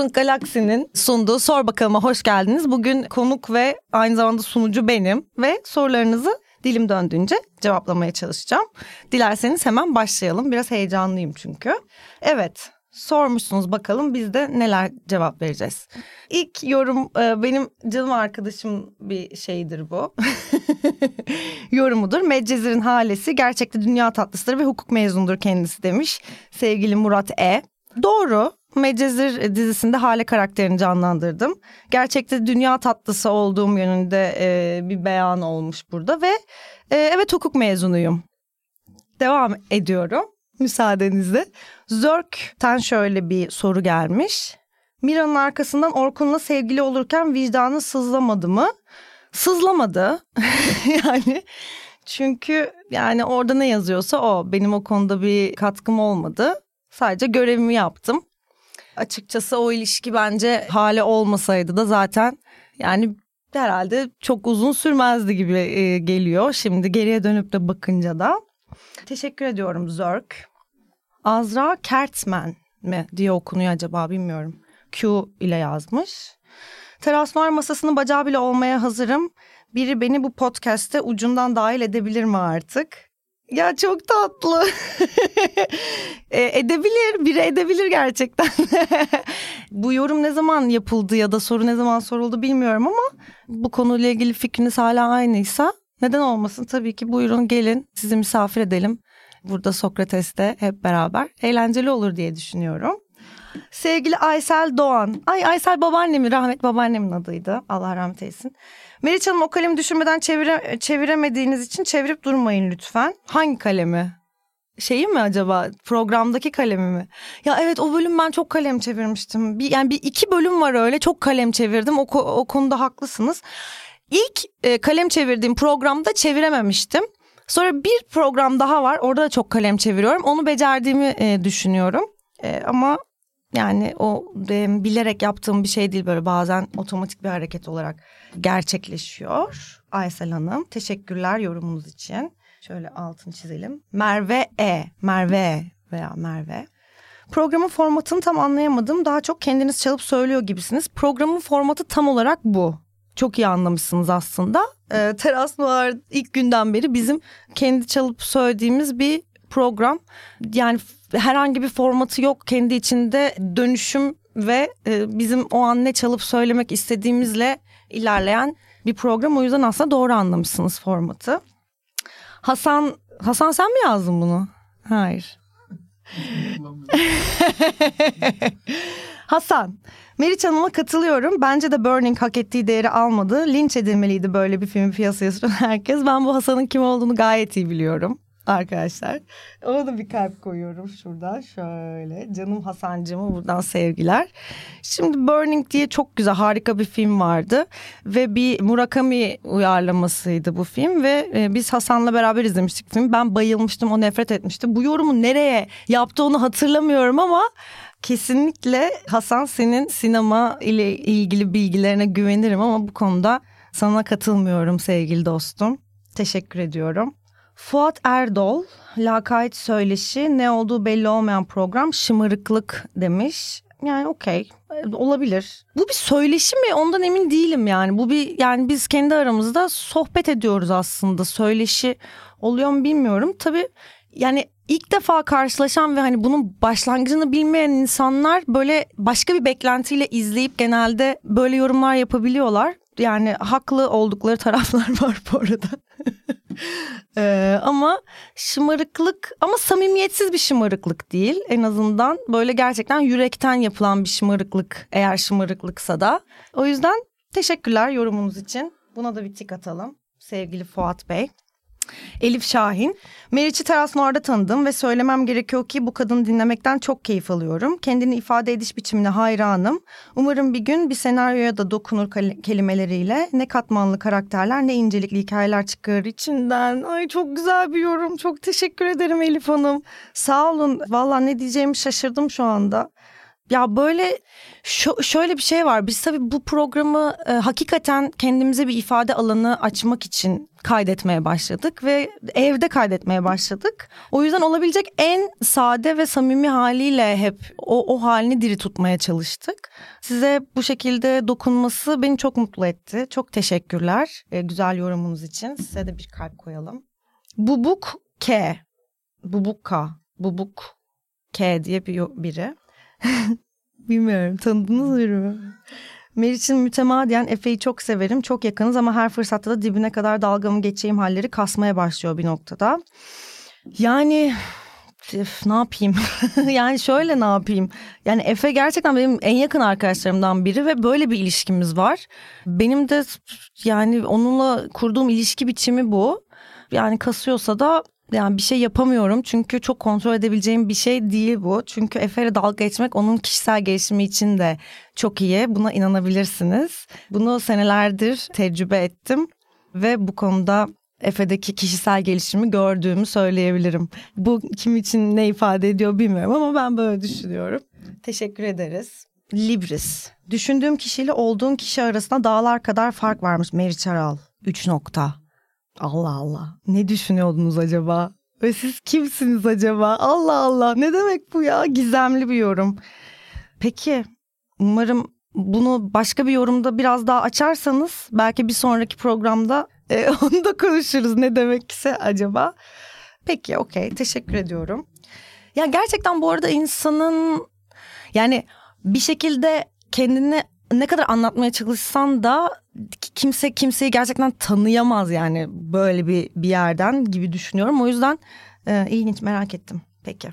Samsung Galaxy'nin sunduğu Sor Bakalım'a hoş geldiniz. Bugün konuk ve aynı zamanda sunucu benim ve sorularınızı dilim döndüğünce cevaplamaya çalışacağım. Dilerseniz hemen başlayalım. Biraz heyecanlıyım çünkü. Evet, sormuşsunuz bakalım biz de neler cevap vereceğiz. İlk yorum e, benim canım arkadaşım bir şeydir bu. Yorumudur. Medcezir'in halesi gerçekte dünya tatlısıdır ve hukuk mezunudur kendisi demiş sevgili Murat E. Doğru. Medcezir dizisinde Hale karakterini canlandırdım. Gerçekte dünya tatlısı olduğum yönünde e, bir beyan olmuş burada ve e, evet hukuk mezunuyum. Devam ediyorum müsaadenizle. Zörk'ten şöyle bir soru gelmiş. Mira'nın arkasından Orkun'la sevgili olurken vicdanı sızlamadı mı? Sızlamadı. yani çünkü yani orada ne yazıyorsa o. Benim o konuda bir katkım olmadı. Sadece görevimi yaptım. Açıkçası o ilişki bence hale olmasaydı da zaten yani herhalde çok uzun sürmezdi gibi e, geliyor. Şimdi geriye dönüp de bakınca da. Teşekkür ediyorum Zörk. Azra Kertmen mi diye okunuyor acaba bilmiyorum. Q ile yazmış. Teraslar masasının bacağı bile olmaya hazırım. Biri beni bu podcast'te ucundan dahil edebilir mi artık? Ya çok tatlı. e, edebilir, biri edebilir gerçekten. bu yorum ne zaman yapıldı ya da soru ne zaman soruldu bilmiyorum ama bu konuyla ilgili fikriniz hala aynıysa neden olmasın? Tabii ki buyurun gelin sizi misafir edelim. Burada Sokrates'te hep beraber eğlenceli olur diye düşünüyorum. Sevgili Aysel Doğan. Ay Aysel babaannemi rahmet babaannemin adıydı. Allah rahmet eylesin. Meriç Hanım o kalemi düşürmeden çevire, çeviremediğiniz için çevirip durmayın lütfen. Hangi kalemi? Şeyi mi acaba programdaki kalemi mi? Ya evet o bölüm ben çok kalem çevirmiştim. Bir, yani bir iki bölüm var öyle çok kalem çevirdim. O, o konuda haklısınız. İlk e, kalem çevirdiğim programda çevirememiştim. Sonra bir program daha var. Orada da çok kalem çeviriyorum. Onu becerdiğimi e, düşünüyorum. E, ama yani o e, bilerek yaptığım bir şey değil böyle bazen otomatik bir hareket olarak gerçekleşiyor. Aysel Hanım teşekkürler yorumunuz için. Şöyle altını çizelim. Merve E, Merve veya Merve. Programın formatını tam anlayamadım. Daha çok kendiniz çalıp söylüyor gibisiniz. Programın formatı tam olarak bu. Çok iyi anlamışsınız aslında. Ee, Teras Noir ilk günden beri bizim kendi çalıp söylediğimiz bir program. Yani herhangi bir formatı yok kendi içinde dönüşüm ve e, bizim o an ne çalıp söylemek istediğimizle ilerleyen bir program. O yüzden aslında doğru anlamışsınız formatı. Hasan Hasan sen mi yazdın bunu? Hayır. Hasan, Meriç Hanım'a katılıyorum. Bence de Burning hak ettiği değeri almadı. Linç edilmeliydi böyle bir filmi piyasaya süren herkes. Ben bu Hasan'ın kim olduğunu gayet iyi biliyorum arkadaşlar. Ona da bir kalp koyuyorum şuradan şöyle. Canım Hasancığıma buradan sevgiler. Şimdi Burning diye çok güzel harika bir film vardı. Ve bir Murakami uyarlamasıydı bu film. Ve e, biz Hasan'la beraber izlemiştik film. Ben bayılmıştım o nefret etmişti. Bu yorumu nereye yaptı onu hatırlamıyorum ama... Kesinlikle Hasan senin sinema ile ilgili bilgilerine güvenirim ama bu konuda sana katılmıyorum sevgili dostum. Teşekkür ediyorum. Fuat Erdol, lakayt söyleşi ne olduğu belli olmayan program şımarıklık demiş. Yani okey olabilir. Bu bir söyleşi mi ondan emin değilim yani. Bu bir yani biz kendi aramızda sohbet ediyoruz aslında. Söyleşi oluyor mu bilmiyorum. Tabii yani ilk defa karşılaşan ve hani bunun başlangıcını bilmeyen insanlar böyle başka bir beklentiyle izleyip genelde böyle yorumlar yapabiliyorlar. Yani haklı oldukları taraflar var bu arada. ee, ama şımarıklık ama samimiyetsiz bir şımarıklık değil. En azından böyle gerçekten yürekten yapılan bir şımarıklık eğer şımarıklıksa da. O yüzden teşekkürler yorumunuz için. Buna da bir tik atalım sevgili Fuat Bey. Elif Şahin. Meriç'i Teras Noir'da tanıdım ve söylemem gerekiyor ki bu kadını dinlemekten çok keyif alıyorum. Kendini ifade ediş biçimine hayranım. Umarım bir gün bir senaryoya da dokunur kelimeleriyle ne katmanlı karakterler ne incelikli hikayeler çıkarır içinden. Ay çok güzel bir yorum. Çok teşekkür ederim Elif Hanım. Sağ olun. Valla ne diyeceğimi şaşırdım şu anda. Ya böyle şöyle bir şey var. Biz tabii bu programı e, hakikaten kendimize bir ifade alanı açmak için kaydetmeye başladık ve evde kaydetmeye başladık. O yüzden olabilecek en sade ve samimi haliyle hep o, o halini diri tutmaya çalıştık. Size bu şekilde dokunması beni çok mutlu etti. Çok teşekkürler e, güzel yorumunuz için. Size de bir kalp koyalım. Bubuk K. Bubuk K. Bubuk K diye bir biri. Bilmiyorum tanıdınız mı? Meriç'in mütemadiyen Efe'yi çok severim. Çok yakınız ama her fırsatta da dibine kadar dalgamı geçeyim halleri kasmaya başlıyor bir noktada. Yani Üf, ne yapayım? yani şöyle ne yapayım? Yani Efe gerçekten benim en yakın arkadaşlarımdan biri ve böyle bir ilişkimiz var. Benim de yani onunla kurduğum ilişki biçimi bu. Yani kasıyorsa da yani bir şey yapamıyorum çünkü çok kontrol edebileceğim bir şey değil bu. Çünkü Efe'yle dalga geçmek onun kişisel gelişimi için de çok iyi. Buna inanabilirsiniz. Bunu senelerdir tecrübe ettim ve bu konuda Efe'deki kişisel gelişimi gördüğümü söyleyebilirim. Bu kim için ne ifade ediyor bilmiyorum ama ben böyle düşünüyorum. Teşekkür ederiz. Libris. Düşündüğüm kişiyle olduğum kişi arasında dağlar kadar fark varmış Meriç Aral. 3 nokta. Allah Allah. Ne düşünüyordunuz acaba? Ve siz kimsiniz acaba? Allah Allah. Ne demek bu ya? Gizemli bir yorum. Peki umarım bunu başka bir yorumda biraz daha açarsanız belki bir sonraki programda e, onu da konuşuruz. Ne demekse acaba? Peki okey teşekkür ediyorum. Ya gerçekten bu arada insanın yani bir şekilde kendini ne kadar anlatmaya çalışsan da kimse kimseyi gerçekten tanıyamaz yani böyle bir bir yerden gibi düşünüyorum. O yüzden e, ilginç merak ettim. Peki.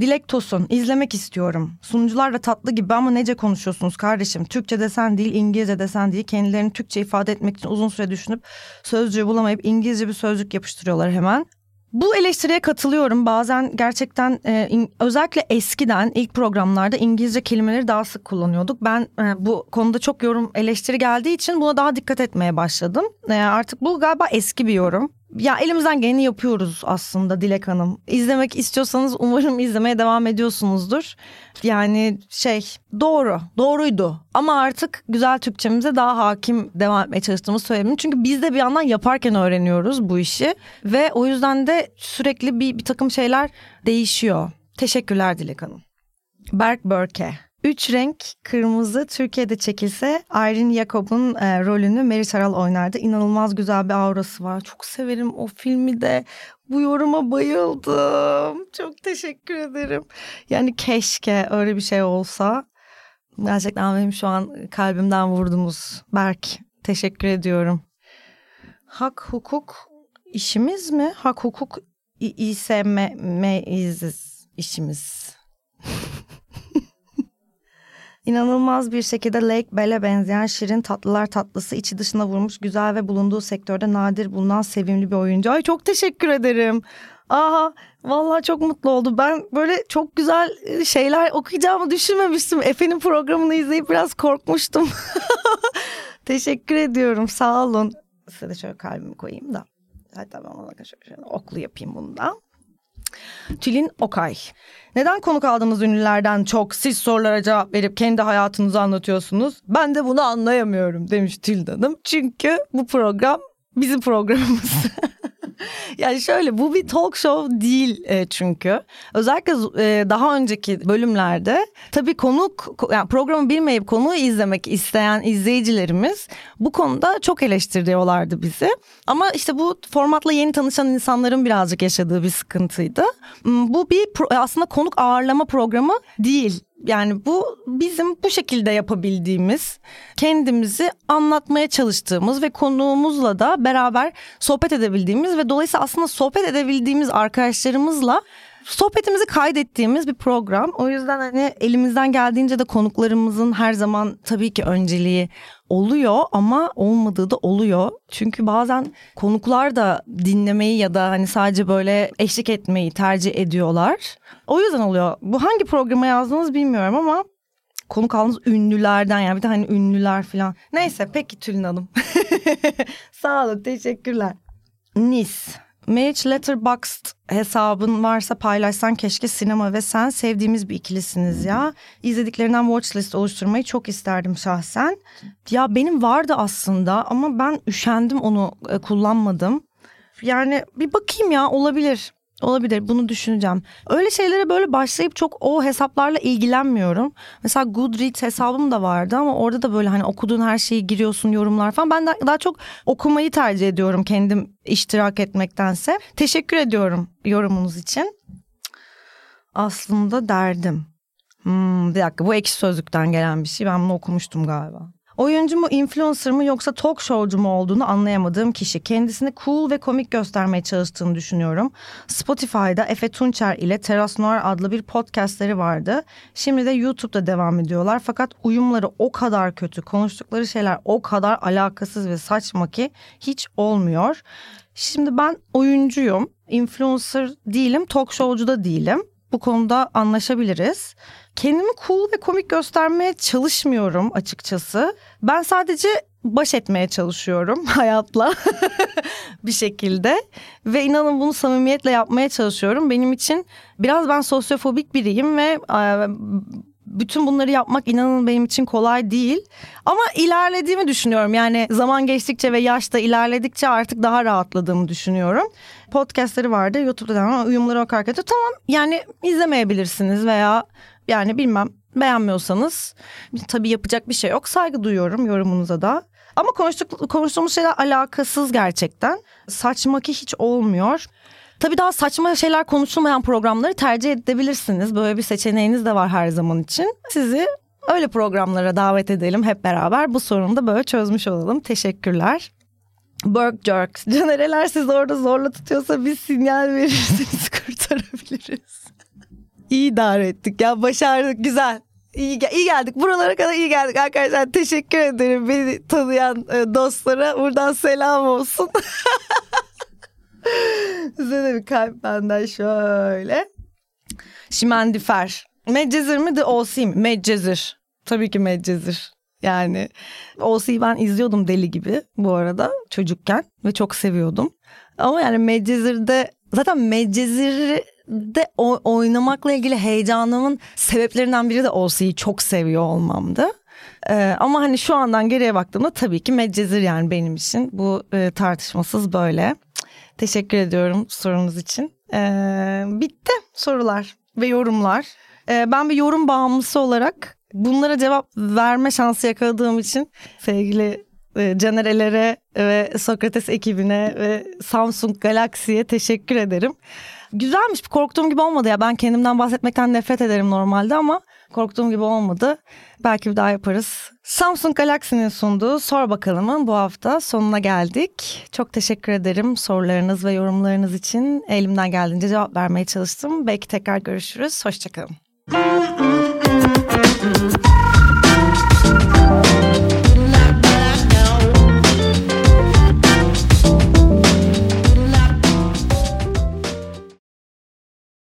Dilek Tosun izlemek istiyorum. Sunucular da tatlı gibi ama nece konuşuyorsunuz kardeşim? Türkçe desen değil, İngilizce desen değil. Kendilerini Türkçe ifade etmek için uzun süre düşünüp sözcüğü bulamayıp İngilizce bir sözcük yapıştırıyorlar hemen. Bu eleştiriye katılıyorum. Bazen gerçekten e, in, özellikle eskiden ilk programlarda İngilizce kelimeleri daha sık kullanıyorduk. Ben e, bu konuda çok yorum eleştiri geldiği için buna daha dikkat etmeye başladım. E, artık bu galiba eski bir yorum ya elimizden geleni yapıyoruz aslında Dilek Hanım. İzlemek istiyorsanız umarım izlemeye devam ediyorsunuzdur. Yani şey doğru, doğruydu. Ama artık güzel Türkçemize daha hakim devam etmeye çalıştığımızı söyleyebilirim. Çünkü biz de bir yandan yaparken öğreniyoruz bu işi. Ve o yüzden de sürekli bir, bir takım şeyler değişiyor. Teşekkürler Dilek Hanım. Berk Börke. Üç renk kırmızı Türkiye'de çekilse Irene Jacob'un e, rolünü Meriç Aral oynardı. İnanılmaz güzel bir aurası var. Çok severim o filmi de. Bu yoruma bayıldım. Çok teşekkür ederim. Yani keşke öyle bir şey olsa. Gerçekten benim şu an kalbimden vurdunuz. Berk teşekkür ediyorum. Hak hukuk işimiz mi? Hak hukuk İSM'yiz işimiz. İnanılmaz bir şekilde Lake Bell'e benzeyen şirin tatlılar tatlısı içi dışına vurmuş güzel ve bulunduğu sektörde nadir bulunan sevimli bir oyuncu. Ay çok teşekkür ederim. Aha vallahi çok mutlu oldu. Ben böyle çok güzel e, şeyler okuyacağımı düşünmemiştim. Efe'nin programını izleyip biraz korkmuştum. teşekkür ediyorum sağ olun. Size de şöyle kalbimi koyayım da. Hatta ben ona şöyle oklu yapayım bundan. Tülin Okay. Neden konuk aldığımız ünlülerden çok siz sorulara cevap verip kendi hayatınızı anlatıyorsunuz? Ben de bunu anlayamıyorum demiş Tülin Hanım. Çünkü bu program bizim programımız. yani şöyle bu bir talk show değil e, çünkü. Özellikle e, daha önceki bölümlerde tabii konuk yani programı bilmeyip konuğu izlemek isteyen izleyicilerimiz bu konuda çok eleştiriyorlardı bizi. Ama işte bu formatla yeni tanışan insanların birazcık yaşadığı bir sıkıntıydı. Hmm, bu bir aslında konuk ağırlama programı değil yani bu bizim bu şekilde yapabildiğimiz, kendimizi anlatmaya çalıştığımız ve konuğumuzla da beraber sohbet edebildiğimiz ve dolayısıyla aslında sohbet edebildiğimiz arkadaşlarımızla sohbetimizi kaydettiğimiz bir program. O yüzden hani elimizden geldiğince de konuklarımızın her zaman tabii ki önceliği oluyor ama olmadığı da oluyor. Çünkü bazen konuklar da dinlemeyi ya da hani sadece böyle eşlik etmeyi tercih ediyorlar. O yüzden oluyor. Bu hangi programa yazdınız bilmiyorum ama konuk aldığınız ünlülerden yani bir de hani ünlüler falan. Neyse peki Tülin Hanım. Sağ olun teşekkürler. Nis Meriç Letterboxd hesabın varsa paylaşsan keşke sinema ve sen sevdiğimiz bir ikilisiniz ya. İzlediklerinden watchlist oluşturmayı çok isterdim şahsen. Ya benim vardı aslında ama ben üşendim onu e, kullanmadım. Yani bir bakayım ya olabilir. Olabilir bunu düşüneceğim. Öyle şeylere böyle başlayıp çok o hesaplarla ilgilenmiyorum. Mesela Goodreads hesabım da vardı ama orada da böyle hani okuduğun her şeyi giriyorsun yorumlar falan. Ben daha çok okumayı tercih ediyorum kendim iştirak etmektense. Teşekkür ediyorum yorumunuz için. Aslında derdim. Hmm, bir dakika bu ekşi sözlükten gelen bir şey. Ben bunu okumuştum galiba. Oyuncu mu, influencer mı yoksa talk showcu mu olduğunu anlayamadığım kişi. Kendisini cool ve komik göstermeye çalıştığını düşünüyorum. Spotify'da Efe Tunçer ile Teras Noir adlı bir podcastleri vardı. Şimdi de YouTube'da devam ediyorlar. Fakat uyumları o kadar kötü, konuştukları şeyler o kadar alakasız ve saçma ki hiç olmuyor. Şimdi ben oyuncuyum, influencer değilim, talk showcu da değilim. Bu konuda anlaşabiliriz. Kendimi cool ve komik göstermeye çalışmıyorum açıkçası. Ben sadece baş etmeye çalışıyorum hayatla bir şekilde ve inanın bunu samimiyetle yapmaya çalışıyorum. Benim için biraz ben sosyofobik biriyim ve bütün bunları yapmak inanın benim için kolay değil. Ama ilerlediğimi düşünüyorum. Yani zaman geçtikçe ve yaşta ilerledikçe artık daha rahatladığımı düşünüyorum. Podcastları vardı YouTube'da ama uyumları okarken tamam yani izlemeyebilirsiniz veya yani bilmem beğenmiyorsanız tabii yapacak bir şey yok. Saygı duyuyorum yorumunuza da. Ama konuştuk, konuştuğumuz şeyler alakasız gerçekten. Saçma ki hiç olmuyor. Tabii daha saçma şeyler konuşulmayan programları tercih edebilirsiniz. Böyle bir seçeneğiniz de var her zaman için. Sizi öyle programlara davet edelim hep beraber. Bu sorunu da böyle çözmüş olalım. Teşekkürler. Burk Jerks. Canereler siz orada zorla tutuyorsa biz sinyal verirseniz kurtarabiliriz. İyi idare ettik ya başardık güzel. İyi, iyi geldik. Buralara kadar iyi geldik arkadaşlar. Teşekkür ederim beni tanıyan e, dostlara. Buradan selam olsun. Size de bir kalp benden şöyle. Şimendifer. Medcezir mi de OC mi? Medcezir. Tabii ki Medcezir. Yani OC'yi ben izliyordum deli gibi bu arada çocukken ve çok seviyordum. Ama yani Medcezir'de zaten Medcezir'de oynamakla ilgili heyecanımın sebeplerinden biri de OC'yi çok seviyor olmamdı. Ee, ama hani şu andan geriye baktığımda tabii ki Medcezir yani benim için bu e, tartışmasız böyle. Teşekkür ediyorum sorunuz için. Ee, bitti sorular ve yorumlar. Ee, ben bir yorum bağımlısı olarak bunlara cevap verme şansı yakaladığım için sevgili e, Canerelere ve Sokrates ekibine ve Samsung Galaxy'ye teşekkür ederim. Güzelmiş korktuğum gibi olmadı ya ben kendimden bahsetmekten nefret ederim normalde ama korktuğum gibi olmadı. Belki bir daha yaparız. Samsung Galaxy'nin sunduğu Sor Bakalım'ın bu hafta sonuna geldik. Çok teşekkür ederim sorularınız ve yorumlarınız için. Elimden geldiğince cevap vermeye çalıştım. Belki tekrar görüşürüz. Hoşçakalın.